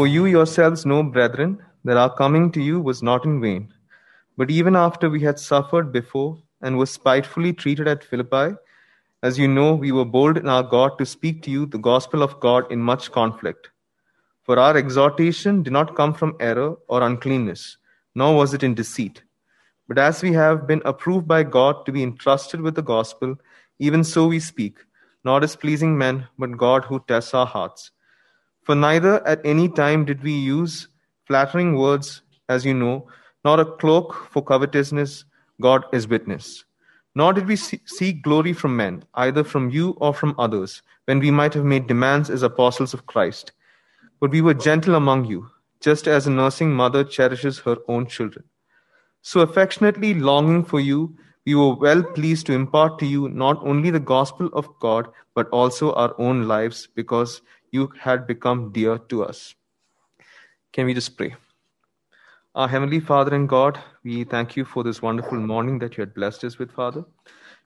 For you yourselves know, brethren, that our coming to you was not in vain. But even after we had suffered before and were spitefully treated at Philippi, as you know, we were bold in our God to speak to you the gospel of God in much conflict. For our exhortation did not come from error or uncleanness, nor was it in deceit. But as we have been approved by God to be entrusted with the gospel, even so we speak, not as pleasing men, but God who tests our hearts. For neither at any time did we use flattering words, as you know, nor a cloak for covetousness, God is witness. Nor did we seek glory from men, either from you or from others, when we might have made demands as apostles of Christ. But we were gentle among you, just as a nursing mother cherishes her own children. So affectionately longing for you, we were well pleased to impart to you not only the gospel of God, but also our own lives, because you had become dear to us. Can we just pray? Our Heavenly Father and God, we thank you for this wonderful morning that you had blessed us with, Father.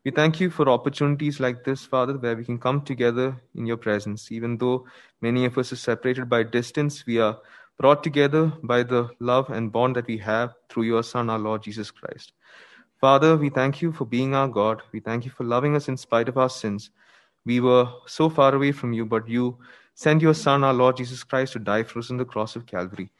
We thank you for opportunities like this, Father, where we can come together in your presence. Even though many of us are separated by distance, we are brought together by the love and bond that we have through your Son, our Lord Jesus Christ. Father, we thank you for being our God. We thank you for loving us in spite of our sins. We were so far away from you, but you sent your Son, our Lord Jesus Christ, to die for us on the cross of Calvary.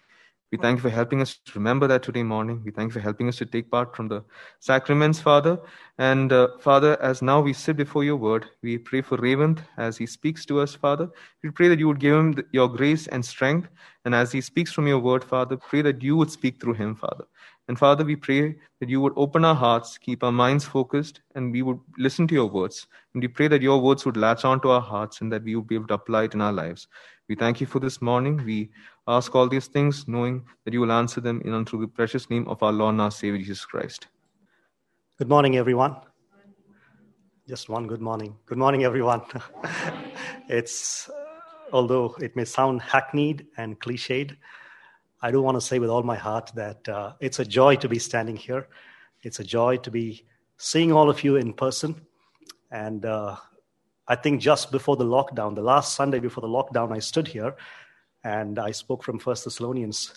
We thank you for helping us to remember that today morning. We thank you for helping us to take part from the sacraments, Father. And uh, Father, as now we sit before your word, we pray for Raymond as he speaks to us, Father. We pray that you would give him the, your grace and strength. And as he speaks from your word, Father, pray that you would speak through him, Father. And Father, we pray that you would open our hearts, keep our minds focused, and we would listen to your words. And we pray that your words would latch onto our hearts and that we would be able to apply it in our lives. We thank you for this morning. We ask all these things, knowing that you will answer them in and through the precious name of our Lord and our Savior Jesus Christ. Good morning, everyone. Just one good morning. Good morning, everyone. it's, although it may sound hackneyed and cliched, I do want to say with all my heart that uh, it's a joy to be standing here. It's a joy to be seeing all of you in person. And uh, I think just before the lockdown, the last Sunday before the lockdown, I stood here and I spoke from First Thessalonians.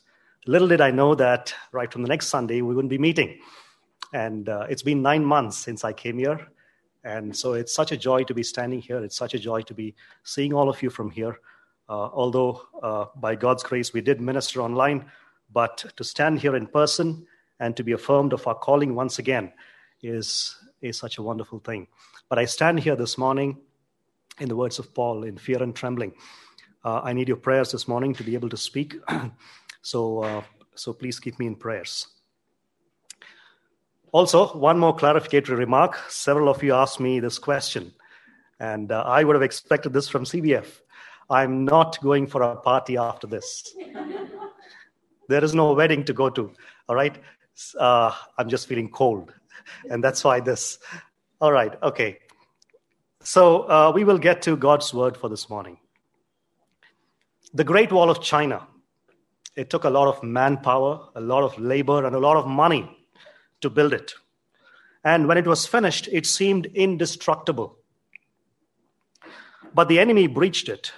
Little did I know that right from the next Sunday we wouldn't be meeting. And uh, it's been nine months since I came here. And so it's such a joy to be standing here. It's such a joy to be seeing all of you from here. Uh, although, uh, by God's grace, we did minister online, but to stand here in person and to be affirmed of our calling once again is, is such a wonderful thing. But I stand here this morning in the words of Paul, in fear and trembling. Uh, I need your prayers this morning to be able to speak. so, uh, so please keep me in prayers. Also, one more clarificatory remark. Several of you asked me this question, and uh, I would have expected this from CBF. I'm not going for a party after this. there is no wedding to go to, all right? Uh, I'm just feeling cold, and that's why this. All right, okay. So uh, we will get to God's word for this morning. The Great Wall of China. It took a lot of manpower, a lot of labor, and a lot of money to build it. And when it was finished, it seemed indestructible. But the enemy breached it,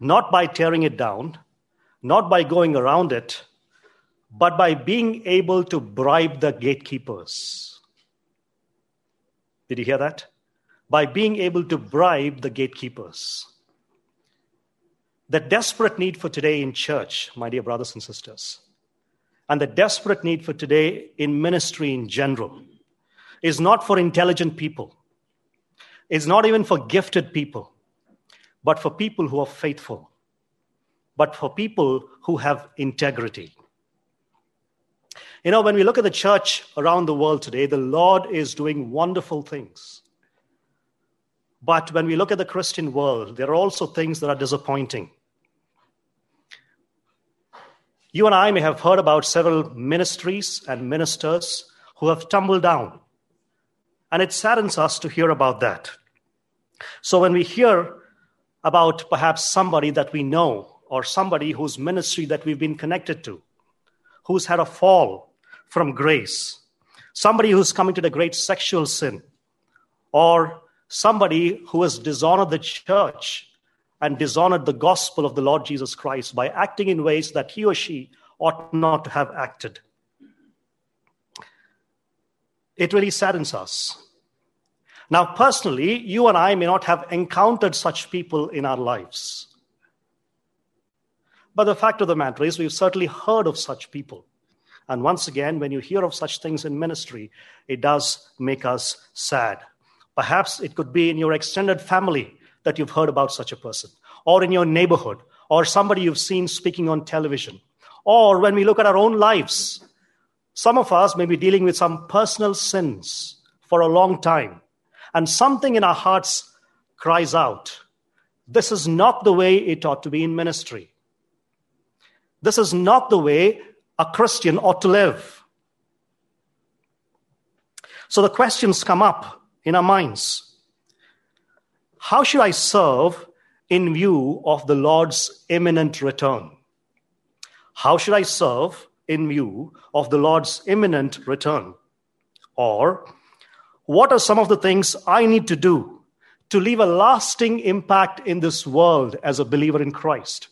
not by tearing it down, not by going around it, but by being able to bribe the gatekeepers. Did you hear that? by being able to bribe the gatekeepers. The desperate need for today in church, my dear brothers and sisters, and the desperate need for today in ministry in general is not for intelligent people, it's not even for gifted people, but for people who are faithful, but for people who have integrity. You know, when we look at the church around the world today, the Lord is doing wonderful things. But when we look at the Christian world, there are also things that are disappointing. You and I may have heard about several ministries and ministers who have tumbled down. And it saddens us to hear about that. So when we hear about perhaps somebody that we know or somebody whose ministry that we've been connected to, who's had a fall from grace, somebody who's to the great sexual sin, or somebody who has dishonored the church and dishonored the gospel of the Lord Jesus Christ by acting in ways that he or she ought not to have acted. It really saddens us. Now, personally, you and I may not have encountered such people in our lives. But the fact of the matter is, we've certainly heard of such people. And once again, when you hear of such things in ministry, it does make us sad. Perhaps it could be in your extended family that you've heard about such a person, or in your neighborhood, or somebody you've seen speaking on television. Or when we look at our own lives, some of us may be dealing with some personal sins for a long time, and something in our hearts cries out, This is not the way it ought to be in ministry. This is not the way a Christian ought to live. So the questions come up in our minds How should I serve in view of the Lord's imminent return? How should I serve in view of the Lord's imminent return? Or, what are some of the things I need to do to leave a lasting impact in this world as a believer in Christ?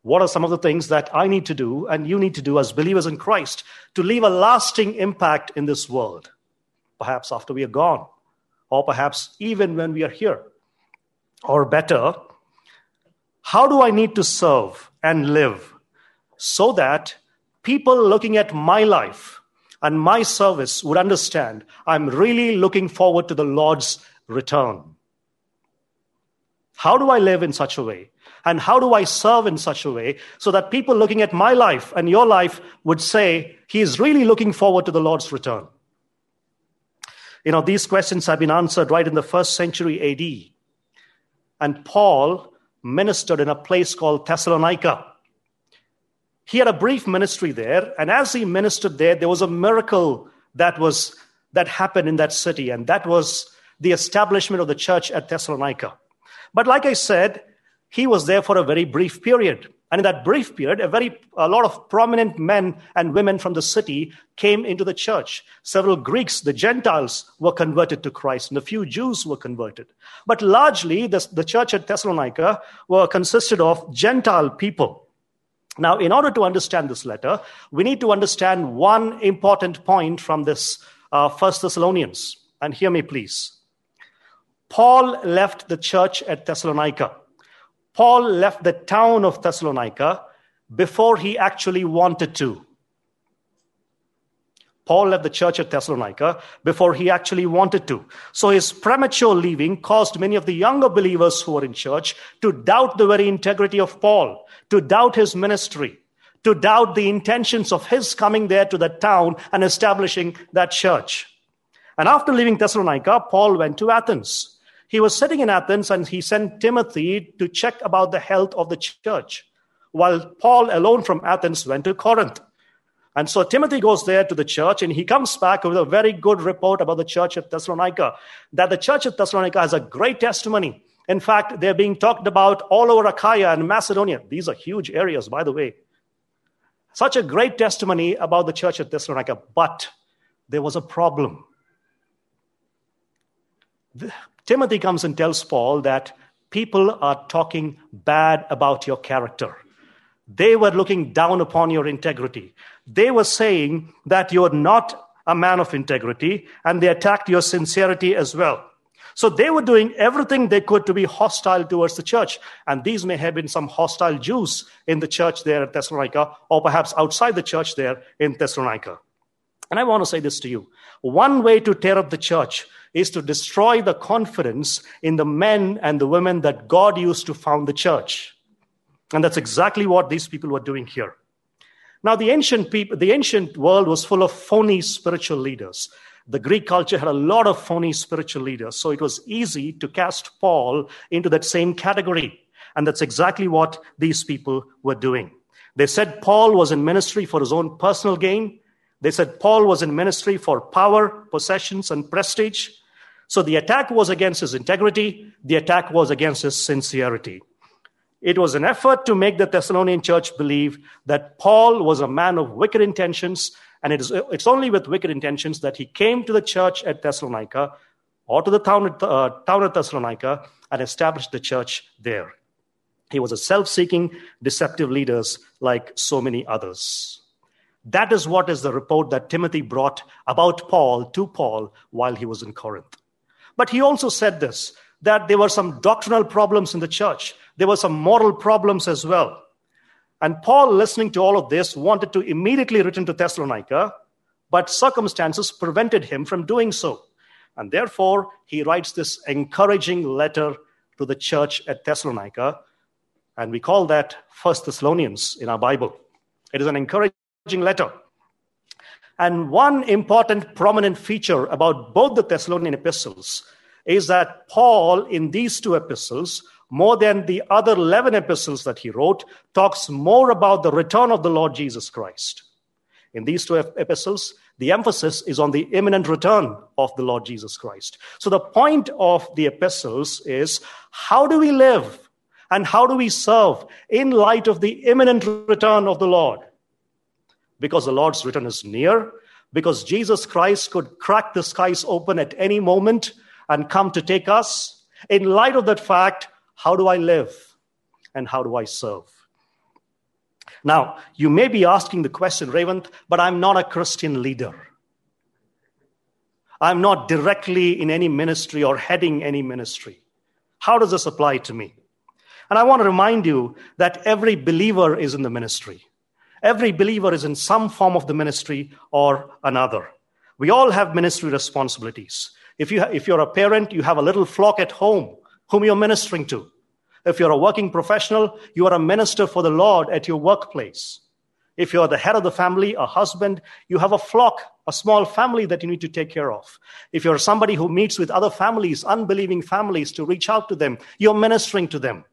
What are some of the things that I need to do and you need to do as believers in Christ to leave a lasting impact in this world? Perhaps after we are gone, or perhaps even when we are here. Or better, how do I need to serve and live so that people looking at my life and my service would understand I'm really looking forward to the Lord's return. How do I live in such a way? And how do I serve in such a way so that people looking at my life and your life would say, He is really looking forward to the Lord's return? You know, these questions have been answered right in the first century AD. And Paul ministered in a place called Thessalonica. He had a brief ministry there, and as he ministered there, there was a miracle that was that happened in that city, and that was the establishment of the church at Thessalonica. But like I said, he was there for a very brief period. And in that brief period, a very a lot of prominent men and women from the city came into the church. Several Greeks, the Gentiles, were converted to Christ, and a few Jews were converted. But largely, the, the church at Thessalonica were consisted of Gentile people. Now, in order to understand this letter, we need to understand one important point from this uh, First Thessalonians. And hear me, please. Paul left the church at Thessalonica. Paul left the town of Thessalonica before he actually wanted to. Paul left the church at Thessalonica before he actually wanted to. So his premature leaving caused many of the younger believers who were in church to doubt the very integrity of Paul, to doubt his ministry, to doubt the intentions of his coming there to that town and establishing that church. And after leaving Thessalonica, Paul went to Athens. He was sitting in Athens and he sent Timothy to check about the health of the church, while Paul, alone from Athens, went to Corinth. And so Timothy goes there to the church and he comes back with a very good report about the church at Thessalonica. That the church at Thessalonica has a great testimony. In fact, they're being talked about all over Achaia and Macedonia. These are huge areas, by the way. Such a great testimony about the church at Thessalonica. But there was a problem. Timothy comes and tells Paul that people are talking bad about your character. They were looking down upon your integrity. They were saying that you're not a man of integrity, and they attacked your sincerity as well. So they were doing everything they could to be hostile towards the church. And these may have been some hostile Jews in the church there at Thessalonica, or perhaps outside the church there in Thessalonica. And I want to say this to you. One way to tear up the church is to destroy the confidence in the men and the women that God used to found the church. And that's exactly what these people were doing here. Now, the ancient people, the ancient world was full of phony spiritual leaders. The Greek culture had a lot of phony spiritual leaders, so it was easy to cast Paul into that same category. And that's exactly what these people were doing. They said Paul was in ministry for his own personal gain. They said Paul was in ministry for power, possessions, and prestige. So the attack was against his integrity, the attack was against his sincerity. It was an effort to make the Thessalonian church believe that Paul was a man of wicked intentions, and it is, it's only with wicked intentions that he came to the church at Thessalonica, or to the town, uh, town of Thessalonica and established the church there. He was a self seeking, deceptive leader like so many others. That is what is the report that Timothy brought about Paul to Paul while he was in Corinth. But he also said this that there were some doctrinal problems in the church, there were some moral problems as well. And Paul, listening to all of this, wanted to immediately return to Thessalonica, but circumstances prevented him from doing so. And therefore, he writes this encouraging letter to the church at Thessalonica, and we call that First Thessalonians in our Bible. It is an encouraging letter. And one important prominent feature about both the Thessalonian epistles is that Paul, in these two epistles, more than the other 11 epistles that he wrote, talks more about the return of the Lord Jesus Christ. In these two epistles, the emphasis is on the imminent return of the Lord Jesus Christ. So the point of the epistles is how do we live and how do we serve in light of the imminent return of the Lord? Because the Lord's return is near, because Jesus Christ could crack the skies open at any moment and come to take us. In light of that fact, how do I live and how do I serve? Now, you may be asking the question, Revant, but I'm not a Christian leader. I'm not directly in any ministry or heading any ministry. How does this apply to me? And I want to remind you that every believer is in the ministry. Every believer is in some form of the ministry or another. We all have ministry responsibilities. If, you, if you're a parent, you have a little flock at home whom you're ministering to. If you're a working professional, you are a minister for the Lord at your workplace. If you're the head of the family, a husband, you have a flock, a small family that you need to take care of. If you're somebody who meets with other families, unbelieving families, to reach out to them, you're ministering to them.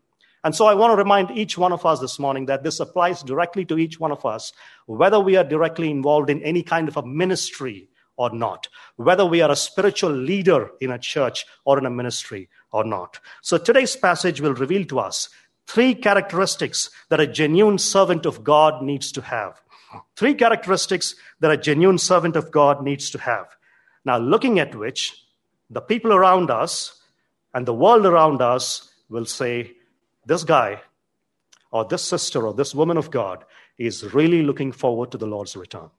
And so I want to remind each one of us this morning that this applies directly to each one of us, whether we are directly involved in any kind of a ministry or not, whether we are a spiritual leader in a church or in a ministry or not. So today's passage will reveal to us three characteristics that a genuine servant of God needs to have. Three characteristics that a genuine servant of God needs to have. Now, looking at which the people around us and the world around us will say, this guy or this sister or this woman of God is really looking forward to the Lord's return.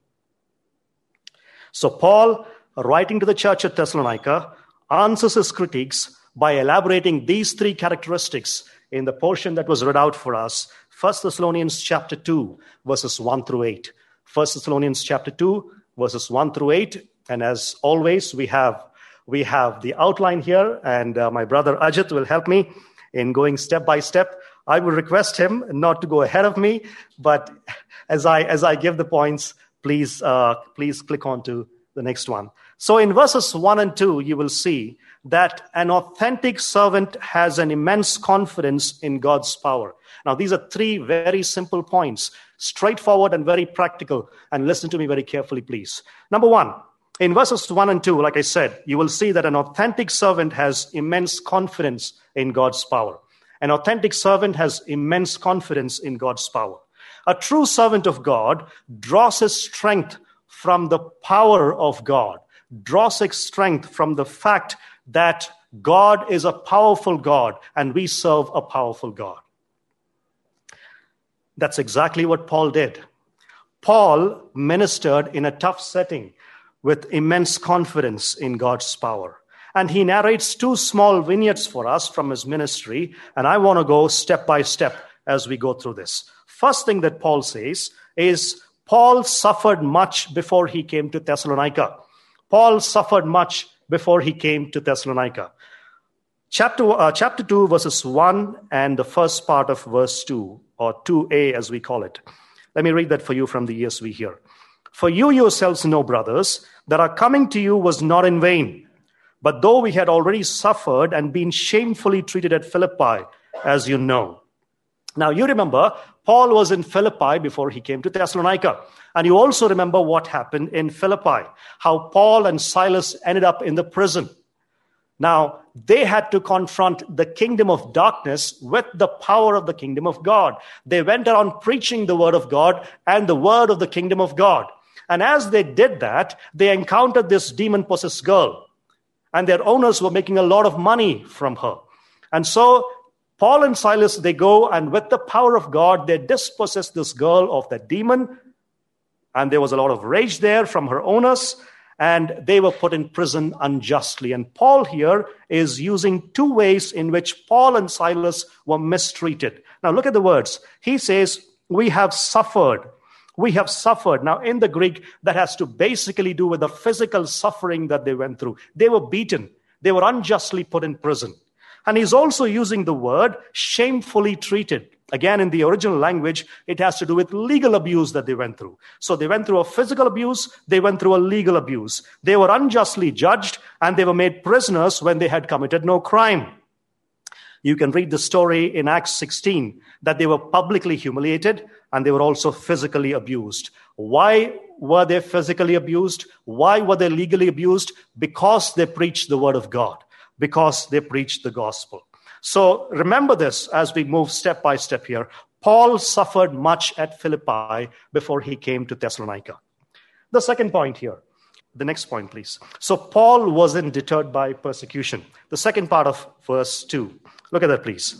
So, Paul, writing to the church at Thessalonica, answers his critiques by elaborating these three characteristics in the portion that was read out for us 1 Thessalonians chapter 2 verses 1 through 8 1 Thessalonians chapter 2 verses 1 through 8 and as always we have we have the outline here and uh, my brother Ajit will help me in going step by step. I will request him not to go ahead of me but as I as I give the points please uh, please click on to the next one so in verses 1 and 2 you will see that an authentic servant has an immense confidence in God's power. Now, these are three very simple points, straightforward and very practical. And listen to me very carefully, please. Number one, in verses 1 and 2, like I said, you will see that an authentic servant has immense confidence in God's power. An authentic servant has immense confidence in God's power. A true servant of God draws his strength from the power of God, draws his strength from the fact that God is a powerful God and we serve a powerful God. That's exactly what Paul did. Paul ministered in a tough setting with immense confidence in God's power. And he narrates two small vignettes for us from his ministry. And I want to go step by step as we go through this. First thing that Paul says is Paul suffered much before he came to Thessalonica. Paul suffered much before he came to Thessalonica. Chapter, uh, chapter 2, verses 1 and the first part of verse 2, or 2a as we call it. Let me read that for you from the ESV here. For you yourselves know, brothers, that our coming to you was not in vain. But though we had already suffered and been shamefully treated at Philippi, as you know. Now, you remember, Paul was in Philippi before he came to Thessalonica. And you also remember what happened in Philippi, how Paul and Silas ended up in the prison. Now, they had to confront the kingdom of darkness with the power of the kingdom of God. They went around preaching the word of God and the word of the kingdom of God. And as they did that, they encountered this demon possessed girl. and their owners were making a lot of money from her. And so Paul and Silas, they go and with the power of God, they dispossess this girl of the demon. And there was a lot of rage there from her owners, and they were put in prison unjustly. And Paul here is using two ways in which Paul and Silas were mistreated. Now look at the words. He says, We have suffered we have suffered. Now, in the Greek, that has to basically do with the physical suffering that they went through. They were beaten, they were unjustly put in prison. And he's also using the word shamefully treated. Again, in the original language, it has to do with legal abuse that they went through. So they went through a physical abuse, they went through a legal abuse. They were unjustly judged, and they were made prisoners when they had committed no crime. You can read the story in Acts 16 that they were publicly humiliated and they were also physically abused. Why were they physically abused? Why were they legally abused? Because they preached the word of God, because they preached the gospel. So remember this as we move step by step here. Paul suffered much at Philippi before he came to Thessalonica. The second point here. The next point, please. So Paul wasn't deterred by persecution. The second part of verse 2. Look at that, please.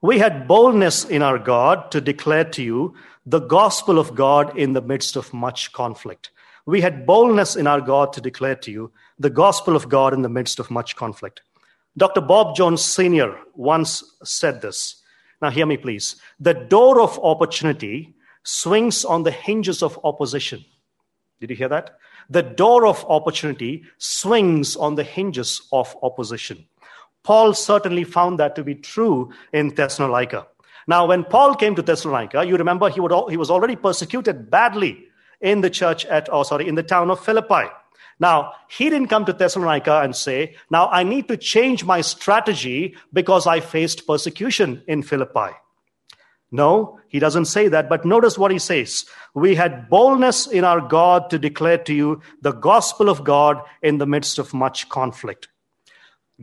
We had boldness in our God to declare to you the gospel of God in the midst of much conflict. We had boldness in our God to declare to you the gospel of God in the midst of much conflict. Dr. Bob Jones Sr. once said this. Now, hear me, please. The door of opportunity swings on the hinges of opposition. Did you hear that? The door of opportunity swings on the hinges of opposition. Paul certainly found that to be true in Thessalonica. Now, when Paul came to Thessalonica, you remember he, would, he was already persecuted badly in the church at, oh, sorry, in the town of Philippi. Now, he didn't come to Thessalonica and say, Now I need to change my strategy because I faced persecution in Philippi. No, he doesn't say that, but notice what he says. We had boldness in our God to declare to you the gospel of God in the midst of much conflict.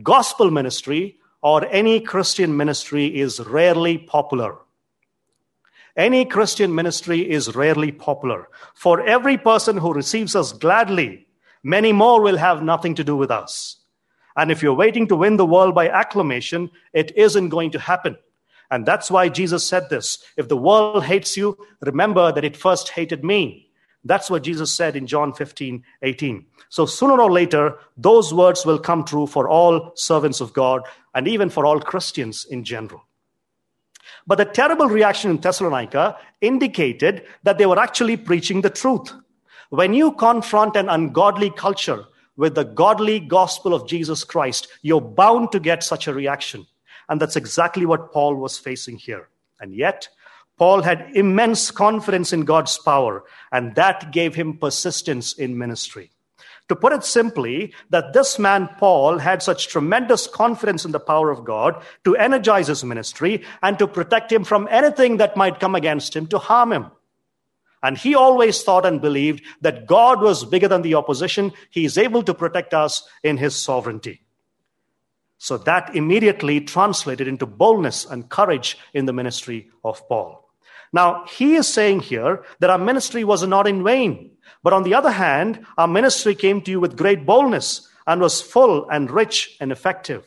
Gospel ministry or any Christian ministry is rarely popular. Any Christian ministry is rarely popular. For every person who receives us gladly, many more will have nothing to do with us. And if you're waiting to win the world by acclamation, it isn't going to happen. And that's why Jesus said this If the world hates you, remember that it first hated me. That's what Jesus said in John 15, 18. So sooner or later, those words will come true for all servants of God and even for all Christians in general. But the terrible reaction in Thessalonica indicated that they were actually preaching the truth. When you confront an ungodly culture with the godly gospel of Jesus Christ, you're bound to get such a reaction. And that's exactly what Paul was facing here. And yet, Paul had immense confidence in God's power, and that gave him persistence in ministry. To put it simply, that this man, Paul, had such tremendous confidence in the power of God to energize his ministry and to protect him from anything that might come against him to harm him. And he always thought and believed that God was bigger than the opposition. He is able to protect us in his sovereignty. So that immediately translated into boldness and courage in the ministry of Paul. Now, he is saying here that our ministry was not in vain. But on the other hand, our ministry came to you with great boldness and was full and rich and effective.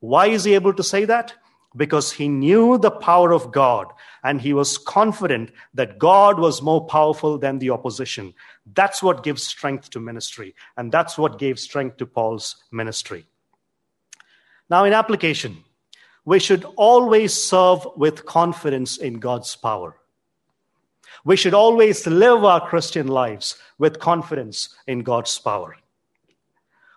Why is he able to say that? Because he knew the power of God and he was confident that God was more powerful than the opposition. That's what gives strength to ministry. And that's what gave strength to Paul's ministry. Now, in application, we should always serve with confidence in God's power. We should always live our Christian lives with confidence in God's power.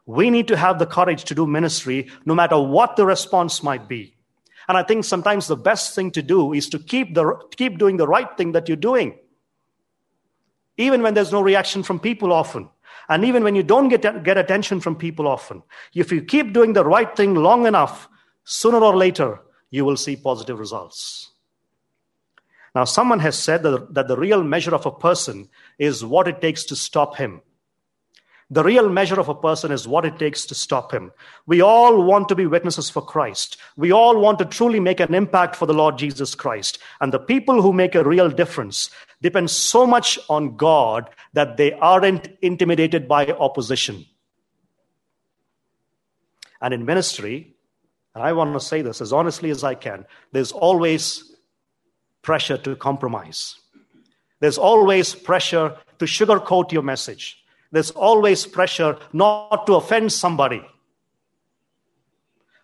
We need to have the courage to do ministry no matter what the response might be. And I think sometimes the best thing to do is to keep, the, keep doing the right thing that you're doing. Even when there's no reaction from people often. And even when you don't get, get attention from people often. If you keep doing the right thing long enough, sooner or later, you will see positive results. Now, someone has said that, that the real measure of a person is what it takes to stop him. The real measure of a person is what it takes to stop him. We all want to be witnesses for Christ. We all want to truly make an impact for the Lord Jesus Christ. And the people who make a real difference depend so much on God that they aren't intimidated by opposition. And in ministry, and I want to say this as honestly as I can, there's always pressure to compromise. There's always pressure to sugarcoat your message. There's always pressure not to offend somebody.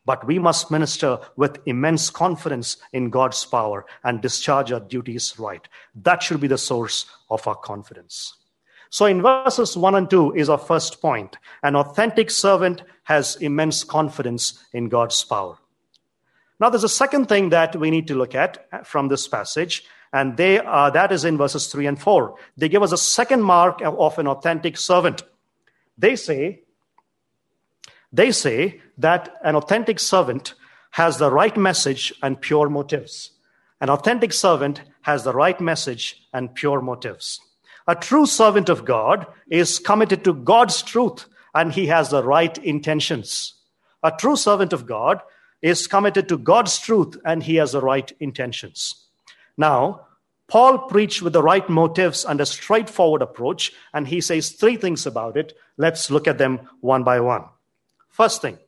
But we must minister with immense confidence in God's power and discharge our duties right. That should be the source of our confidence. So in verses 1 and 2 is our first point. An authentic servant has immense confidence in God's power. Now, there's a second thing that we need to look at from this passage, and they, uh, that is in verses 3 and 4. They give us a second mark of an authentic servant. They say, they say that an authentic servant has the right message and pure motives. An authentic servant has the right message and pure motives. A true servant of God is committed to God's truth and he has the right intentions. A true servant of God is committed to God's truth and he has the right intentions. Now, Paul preached with the right motives and a straightforward approach, and he says three things about it. Let's look at them one by one. First thing,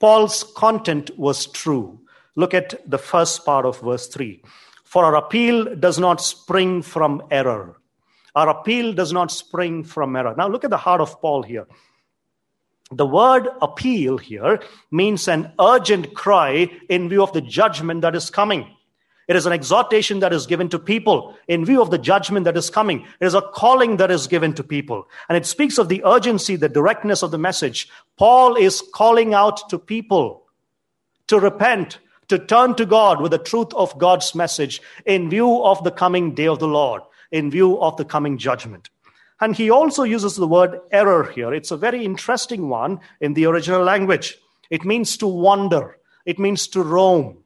Paul's content was true. Look at the first part of verse 3. For our appeal does not spring from error. Our appeal does not spring from error. Now, look at the heart of Paul here. The word appeal here means an urgent cry in view of the judgment that is coming. It is an exhortation that is given to people in view of the judgment that is coming. It is a calling that is given to people. And it speaks of the urgency, the directness of the message. Paul is calling out to people to repent, to turn to God with the truth of God's message in view of the coming day of the Lord, in view of the coming judgment. And he also uses the word error here. It's a very interesting one in the original language. It means to wander, it means to roam.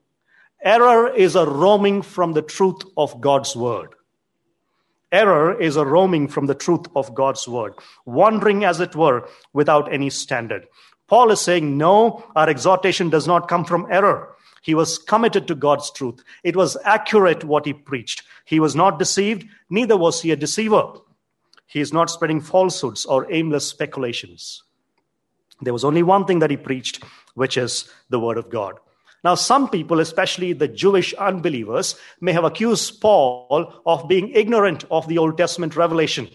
Error is a roaming from the truth of God's word. Error is a roaming from the truth of God's word, wandering, as it were, without any standard. Paul is saying, No, our exhortation does not come from error. He was committed to God's truth. It was accurate what he preached. He was not deceived, neither was he a deceiver. He is not spreading falsehoods or aimless speculations. There was only one thing that he preached, which is the word of God. Now, some people, especially the Jewish unbelievers, may have accused Paul of being ignorant of the Old Testament revelation.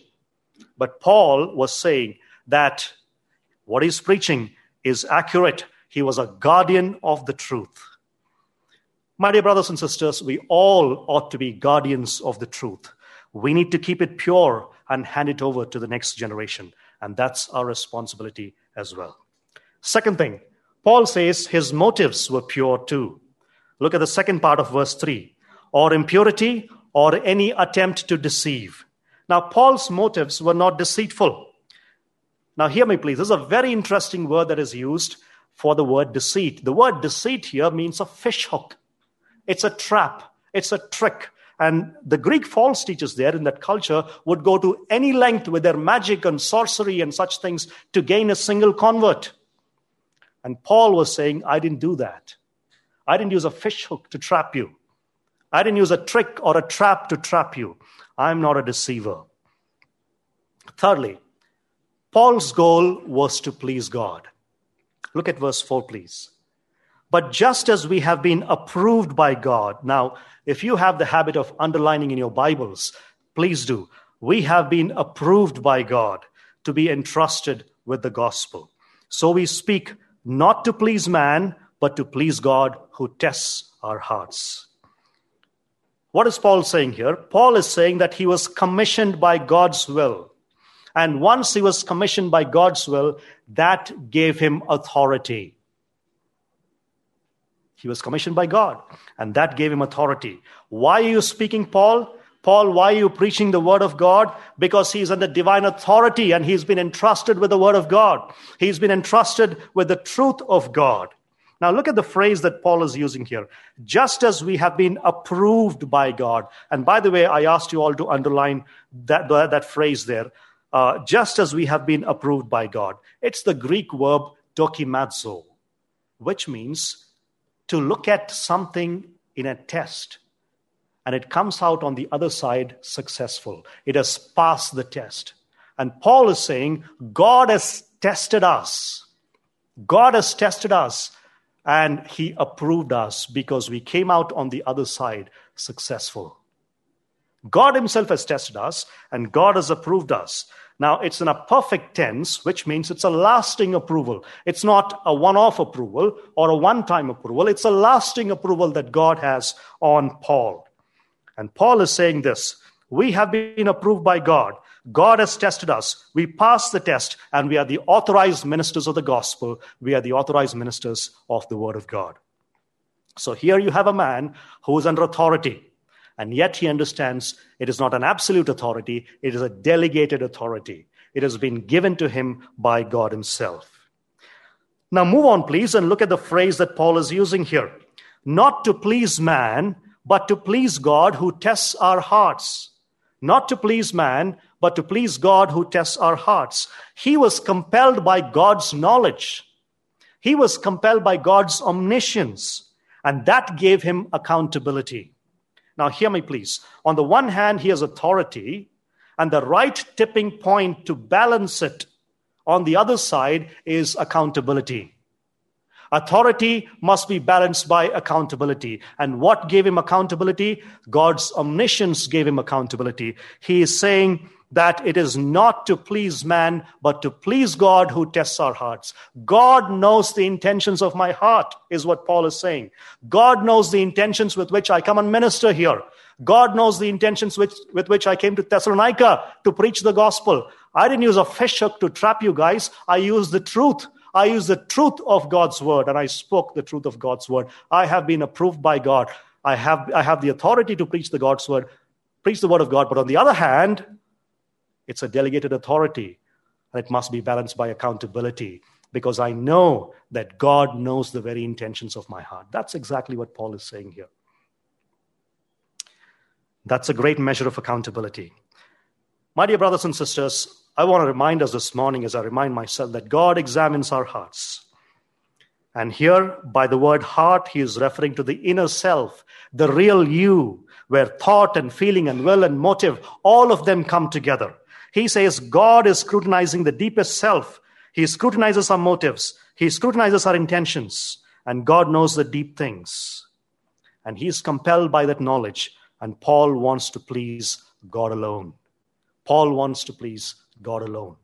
But Paul was saying that what he's preaching is accurate. He was a guardian of the truth. My dear brothers and sisters, we all ought to be guardians of the truth. We need to keep it pure and hand it over to the next generation. And that's our responsibility as well. Second thing, Paul says his motives were pure too. Look at the second part of verse 3 or impurity or any attempt to deceive. Now, Paul's motives were not deceitful. Now, hear me, please. This is a very interesting word that is used for the word deceit. The word deceit here means a fish hook, it's a trap, it's a trick. And the Greek false teachers there in that culture would go to any length with their magic and sorcery and such things to gain a single convert. And Paul was saying, I didn't do that. I didn't use a fish hook to trap you. I didn't use a trick or a trap to trap you. I'm not a deceiver. Thirdly, Paul's goal was to please God. Look at verse 4, please. But just as we have been approved by God, now, if you have the habit of underlining in your Bibles, please do. We have been approved by God to be entrusted with the gospel. So we speak not to please man, but to please God who tests our hearts. What is Paul saying here? Paul is saying that he was commissioned by God's will. And once he was commissioned by God's will, that gave him authority. He was commissioned by God, and that gave him authority. Why are you speaking, Paul? Paul, why are you preaching the word of God? Because he's under divine authority and he's been entrusted with the word of God. He's been entrusted with the truth of God. Now, look at the phrase that Paul is using here. Just as we have been approved by God. And by the way, I asked you all to underline that, that, phrase there. Uh, just as we have been approved by God. It's the Greek verb dokimazo, which means to look at something in a test and it comes out on the other side successful. It has passed the test. And Paul is saying, God has tested us. God has tested us and He approved us because we came out on the other side successful. God Himself has tested us and God has approved us. Now, it's in a perfect tense, which means it's a lasting approval. It's not a one off approval or a one time approval. It's a lasting approval that God has on Paul. And Paul is saying this We have been approved by God. God has tested us. We passed the test, and we are the authorized ministers of the gospel. We are the authorized ministers of the word of God. So here you have a man who is under authority. And yet he understands it is not an absolute authority, it is a delegated authority. It has been given to him by God himself. Now, move on, please, and look at the phrase that Paul is using here. Not to please man, but to please God who tests our hearts. Not to please man, but to please God who tests our hearts. He was compelled by God's knowledge. He was compelled by God's omniscience, and that gave him accountability. Now, hear me, please. On the one hand, he has authority, and the right tipping point to balance it on the other side is accountability. Authority must be balanced by accountability. And what gave him accountability? God's omniscience gave him accountability. He is saying, that it is not to please man, but to please God who tests our hearts. God knows the intentions of my heart, is what Paul is saying. God knows the intentions with which I come and minister here. God knows the intentions with, with which I came to Thessalonica to preach the gospel. I didn't use a fish hook to trap you guys. I used the truth. I used the truth of God's word and I spoke the truth of God's word. I have been approved by God. I have, I have the authority to preach the God's word, preach the word of God. But on the other hand, it's a delegated authority, and it must be balanced by accountability because I know that God knows the very intentions of my heart. That's exactly what Paul is saying here. That's a great measure of accountability. My dear brothers and sisters, I want to remind us this morning, as I remind myself, that God examines our hearts. And here, by the word heart, he is referring to the inner self, the real you, where thought and feeling and will and motive, all of them come together. He says God is scrutinizing the deepest self. He scrutinizes our motives. He scrutinizes our intentions. And God knows the deep things. And he is compelled by that knowledge. And Paul wants to please God alone. Paul wants to please God alone.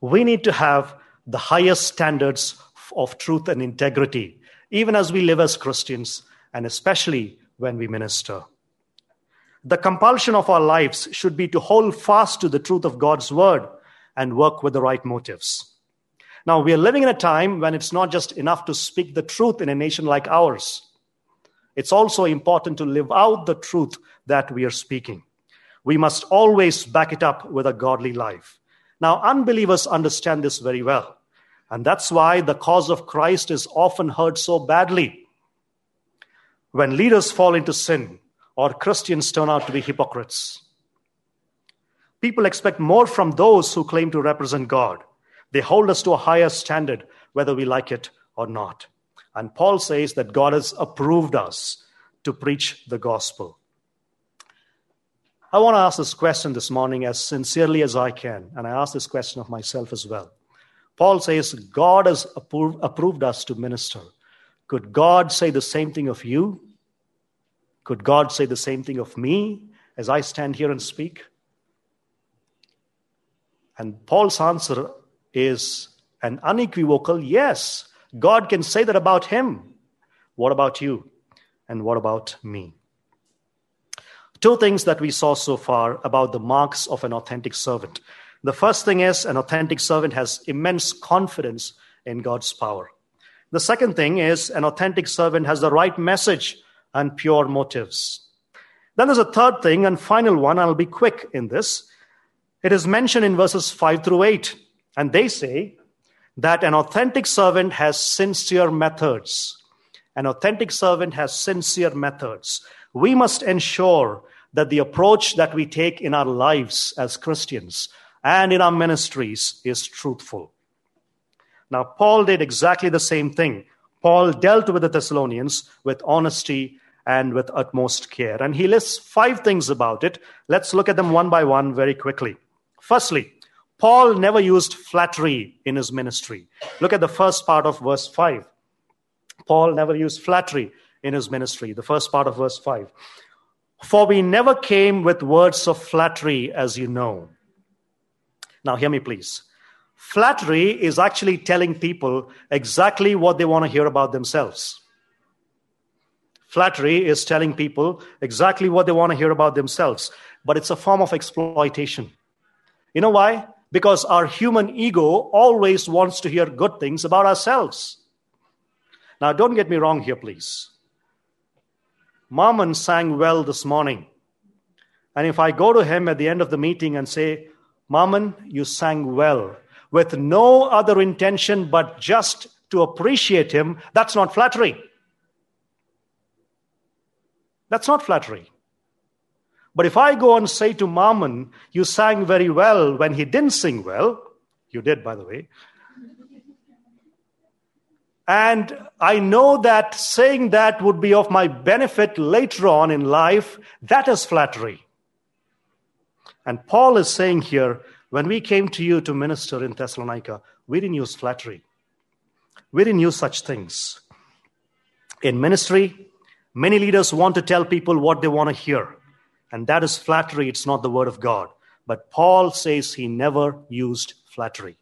We need to have the highest standards of truth and integrity, even as we live as Christians, and especially when we minister. The compulsion of our lives should be to hold fast to the truth of God's word and work with the right motives. Now, we are living in a time when it's not just enough to speak the truth in a nation like ours. It's also important to live out the truth that we are speaking. We must always back it up with a godly life. Now, unbelievers understand this very well. And that's why the cause of Christ is often heard so badly. When leaders fall into sin, or Christians turn out to be hypocrites. People expect more from those who claim to represent God. They hold us to a higher standard, whether we like it or not. And Paul says that God has approved us to preach the gospel. I want to ask this question this morning as sincerely as I can, and I ask this question of myself as well. Paul says, God has approved, approved us to minister. Could God say the same thing of you? Could God say the same thing of me as I stand here and speak? And Paul's answer is an unequivocal yes. God can say that about him. What about you? And what about me? Two things that we saw so far about the marks of an authentic servant. The first thing is an authentic servant has immense confidence in God's power. The second thing is an authentic servant has the right message and pure motives. Then there's a third thing and final one. I'll be quick in this. It is mentioned in verses 5 through 8. And they say that an authentic servant has sincere methods. An authentic servant has sincere methods. We must ensure that the approach that we take in our lives as Christians and in our ministries is truthful. Now, Paul did exactly the same thing. Paul dealt with the Thessalonians with honesty and with utmost care. And he lists five things about it. Let's look at them one by one very quickly. Firstly, Paul never used flattery in his ministry. Look at the first part of verse 5. Paul never used flattery in his ministry, the first part of verse 5. For we never came with words of flattery, as you know. Now, hear me, please. Flattery is actually telling people exactly what they want to hear about themselves. Flattery is telling people exactly what they want to hear about themselves, but it's a form of exploitation. You know why? Because our human ego always wants to hear good things about ourselves. Now, don't get me wrong here, please. Mammon sang well this morning. And if I go to him at the end of the meeting and say, Mammon, you sang well, with no other intention but just to appreciate him, that's not flattery. That's not flattery. But if I go and say to Mammon, you sang very well when he didn't sing well, you did, by the way, and I know that saying that would be of my benefit later on in life, that is flattery. And Paul is saying here, when we came to you to minister in Thessalonica, we didn't use flattery. We didn't use such things. In ministry, many leaders want to tell people what they want to hear. And that is flattery, it's not the word of God. But Paul says he never used flattery.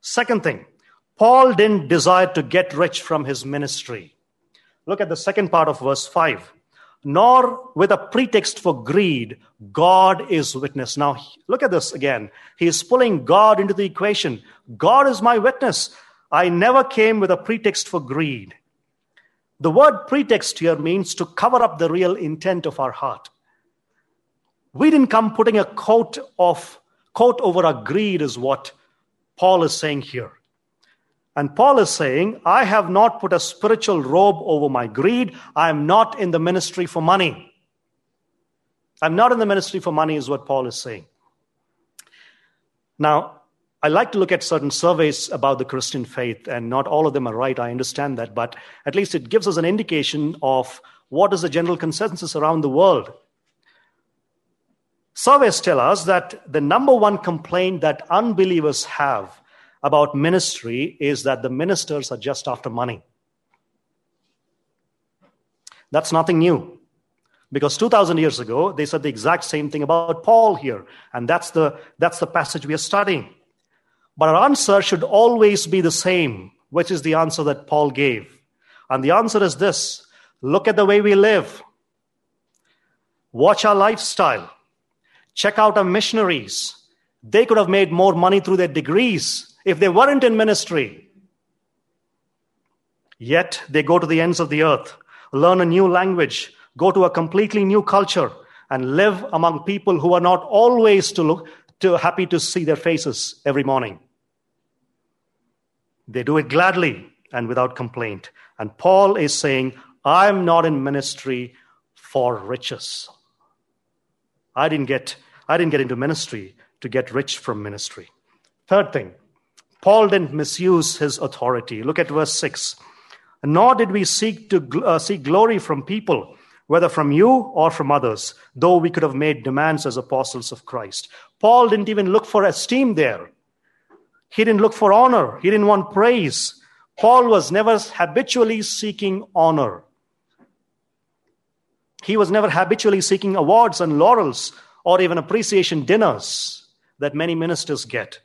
Second thing, Paul didn't desire to get rich from his ministry. Look at the second part of verse 5. Nor with a pretext for greed, God is witness. Now, look at this again. He is pulling God into the equation. God is my witness. I never came with a pretext for greed. The word pretext here means to cover up the real intent of our heart. We didn't come putting a coat of coat over our greed, is what Paul is saying here. And Paul is saying, I have not put a spiritual robe over my greed. I am not in the ministry for money. I'm not in the ministry for money, is what Paul is saying. Now, I like to look at certain surveys about the Christian faith, and not all of them are right. I understand that, but at least it gives us an indication of what is the general consensus around the world. Surveys tell us that the number one complaint that unbelievers have about ministry is that the ministers are just after money. That's nothing new. Because 2,000 years ago, they said the exact same thing about Paul here. And that's the, that's the passage we are studying. But our answer should always be the same, which is the answer that Paul gave. And the answer is this look at the way we live, watch our lifestyle, check out our missionaries. They could have made more money through their degrees if they weren't in ministry. Yet they go to the ends of the earth, learn a new language, go to a completely new culture, and live among people who are not always to look to happy to see their faces every morning. They do it gladly and without complaint. And Paul is saying, I'm not in ministry for riches. I didn't get I didn't get into ministry to get rich from ministry. Third thing, Paul didn't misuse his authority. Look at verse 6. Nor did we seek to uh, seek glory from people, whether from you or from others, though we could have made demands as apostles of Christ. Paul didn't even look for esteem there. He didn't look for honor. He didn't want praise. Paul was never habitually seeking honor. He was never habitually seeking awards and laurels or even appreciation dinners that many ministers get.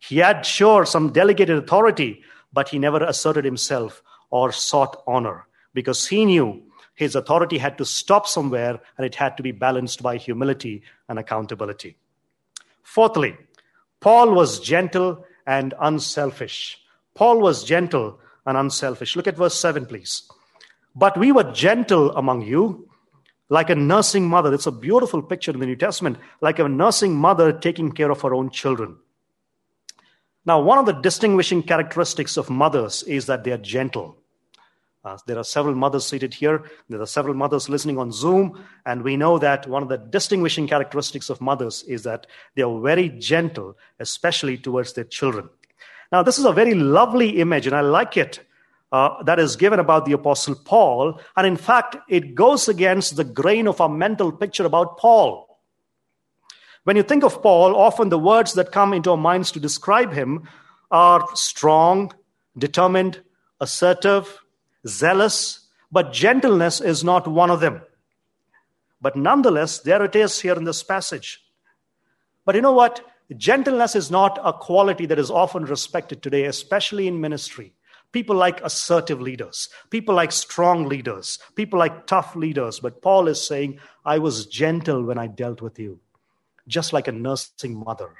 He had, sure, some delegated authority, but he never asserted himself or sought honor because he knew his authority had to stop somewhere and it had to be balanced by humility and accountability. Fourthly, Paul was gentle and unselfish. Paul was gentle and unselfish. Look at verse 7, please. But we were gentle among you, like a nursing mother. It's a beautiful picture in the New Testament, like a nursing mother taking care of her own children. Now, one of the distinguishing characteristics of mothers is that they are gentle. Uh, there are several mothers seated here. There are several mothers listening on Zoom. And we know that one of the distinguishing characteristics of mothers is that they are very gentle, especially towards their children. Now, this is a very lovely image, and I like it, uh, that is given about the Apostle Paul. And in fact, it goes against the grain of our mental picture about Paul. When you think of Paul, often the words that come into our minds to describe him are strong, determined, assertive, zealous, but gentleness is not one of them. But nonetheless, there it is here in this passage. But you know what? Gentleness is not a quality that is often respected today, especially in ministry. People like assertive leaders, people like strong leaders, people like tough leaders. But Paul is saying, I was gentle when I dealt with you, just like a nursing mother,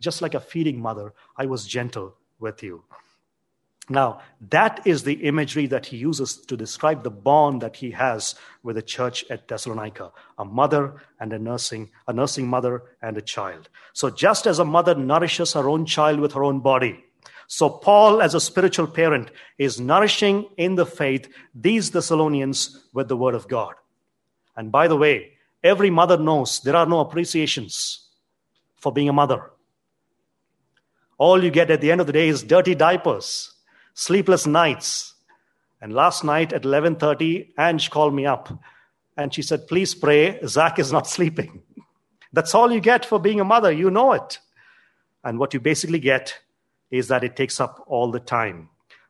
just like a feeding mother, I was gentle with you. Now, that is the imagery that he uses to describe the bond that he has with the church at Thessalonica, a mother and a nursing, a nursing mother and a child. So just as a mother nourishes her own child with her own body, so Paul, as a spiritual parent, is nourishing in the faith these Thessalonians with the word of God. And by the way, every mother knows there are no appreciations for being a mother. All you get at the end of the day is dirty diapers sleepless nights. And last night at 11:30, Ange called me up and she said, "Please pray. Zach is not sleeping." That's all you get for being a mother. You know it. And what you basically get is that it takes up all the time.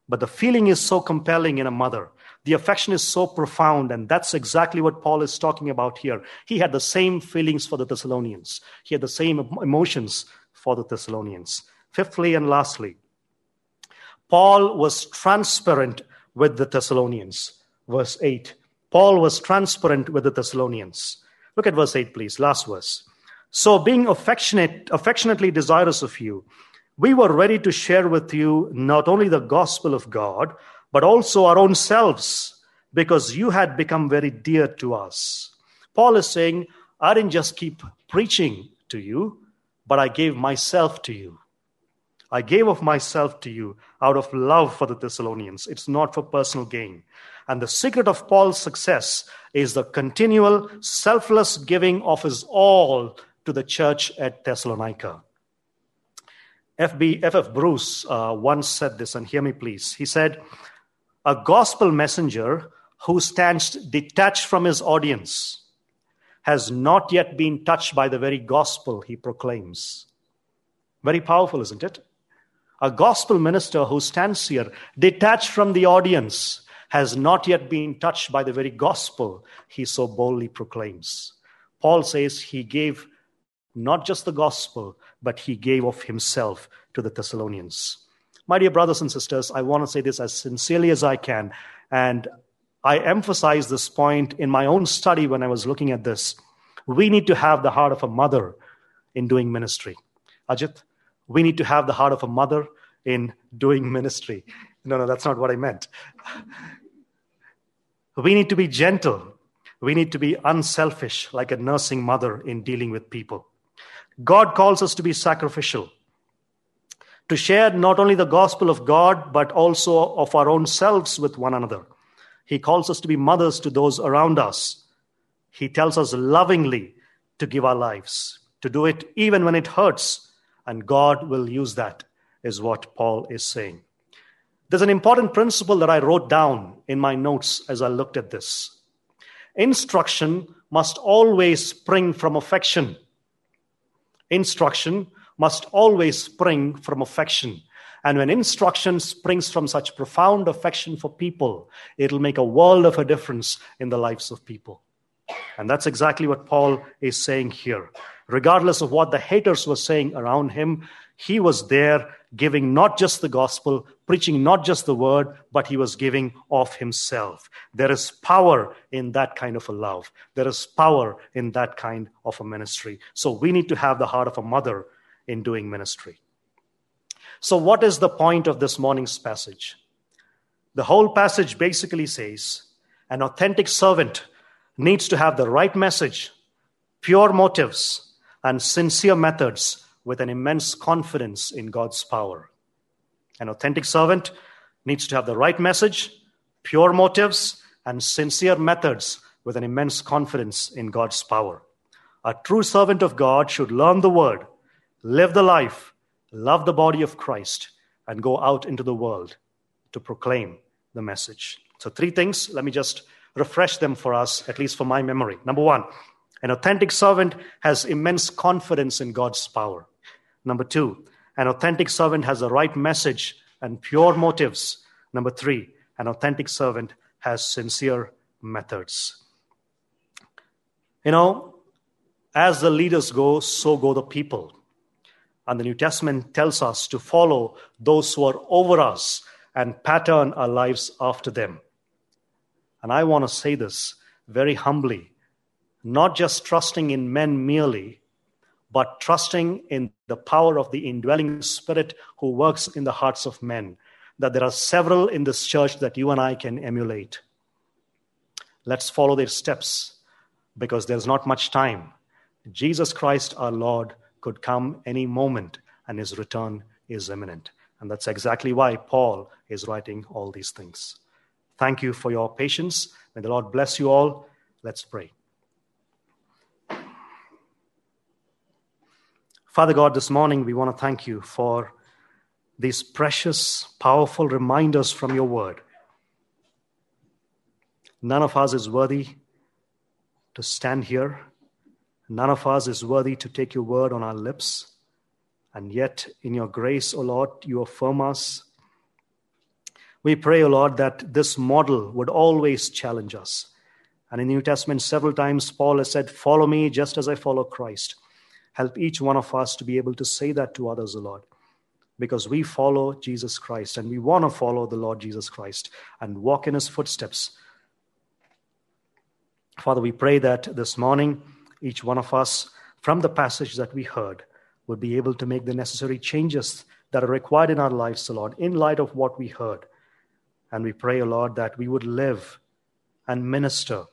But the feeling is so compelling in a mother. The affection is so profound, and that's exactly what Paul is talking about here. He had the same feelings for the Thessalonians, he had the same emotions for the Thessalonians. Fifthly and lastly, Paul was transparent with the Thessalonians. Verse 8. Paul was transparent with the Thessalonians. Look at verse 8, please. Last verse. So, being affectionate, affectionately desirous of you, we were ready to share with you not only the gospel of God, but also our own selves, because you had become very dear to us. Paul is saying, I didn't just keep preaching to you, but I gave myself to you. I gave of myself to you out of love for the Thessalonians. It's not for personal gain. And the secret of Paul's success is the continual, selfless giving of his all to the church at Thessalonica. F.B. F.F. Bruce uh, once said this, and hear me please. He said, A gospel messenger who stands detached from his audience has not yet been touched by the very gospel he proclaims. Very powerful, isn't it? A gospel minister who stands here, detached from the audience, has not yet been touched by the very gospel he so boldly proclaims. Paul says he gave not just the gospel, but he gave of himself to the Thessalonians. My dear brothers and sisters, I want to say this as sincerely as I can. And I emphasize this point in my own study when I was looking at this. We need to have the heart of a mother in doing ministry. Ajit, we need to have the heart of a mother in doing ministry. No, no, that's not what I meant. we need to be gentle. We need to be unselfish, like a nursing mother in dealing with people. God calls us to be sacrificial, to share not only the gospel of God, but also of our own selves with one another. He calls us to be mothers to those around us. He tells us lovingly to give our lives, to do it even when it hurts, and God will use that, is what Paul is saying. There's an important principle that I wrote down in my notes as I looked at this. Instruction must always spring from affection. Instruction must always spring from affection. And when instruction springs from such profound affection for people, it'll make a world of a difference in the lives of people. And that's exactly what Paul is saying here regardless of what the haters were saying around him, he was there giving not just the gospel, preaching not just the word, but he was giving of himself. There is power in that kind of a love. There is power in that kind of a ministry. So we need to have the heart of a mother in doing ministry. So, what is the point of this morning's passage? The whole passage basically says an authentic servant needs to have the right message, pure motives, and sincere methods with an immense confidence in God's power. An authentic servant needs to have the right message, pure motives, and sincere methods with an immense confidence in God's power. A true servant of God should learn the word, live the life, love the body of Christ, and go out into the world to proclaim the message. So, three things. Let me just refresh them for us, at least for my memory. Number one, An authentic servant has immense confidence in God's power. Number two, an authentic servant has the right message and pure motives. Number three, an authentic servant has sincere methods. You know, as the leaders go, so go the people. And the New Testament tells us to follow those who are over us and pattern our lives after them. And I want to say this very humbly not just trusting in men merely, but trusting in the power of the indwelling spirit who works in the hearts of men. That there are several in this church that you and I can emulate. Let's follow their steps because there's not much time. Jesus Christ, our Lord, could come any moment and his return is imminent. And that's exactly why Paul is writing all these things. Thank you for your patience. May the Lord bless you all. Let's pray. Father God, this morning we want to thank you for these precious, powerful reminders from your word. None of us is worthy to stand here. None of us is worthy to take your word on our lips. And yet, in your grace, O Lord, you affirm us. We pray, O Lord, that this model would always challenge us. And in the New Testament, several times, Paul has said, Follow me just as I follow Christ. Help each one of us to be able to say that to others, O Lord, because we follow Jesus Christ and we want to follow the Lord Jesus Christ and walk in his footsteps. Father, we pray that this morning, each one of us, from the passage that we heard, would be able to make the necessary changes that are required in our lives, O Lord, in light of what we heard. And we pray, O Lord, that we would live and minister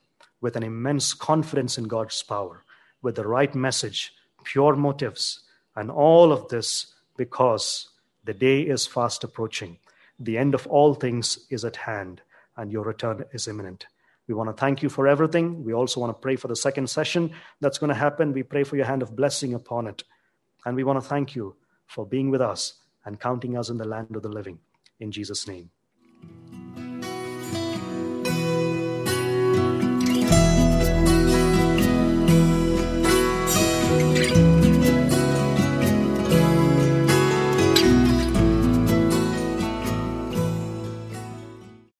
with an immense confidence in God's power, with the right message, pure motives, and all of this because the day is fast approaching. The end of all things is at hand, and your return is imminent. We want to thank you for everything. We also want to pray for the second session that's going to happen. We pray for your hand of blessing upon it. And we want to thank you for being with us and counting us in the land of the living. In Jesus' name.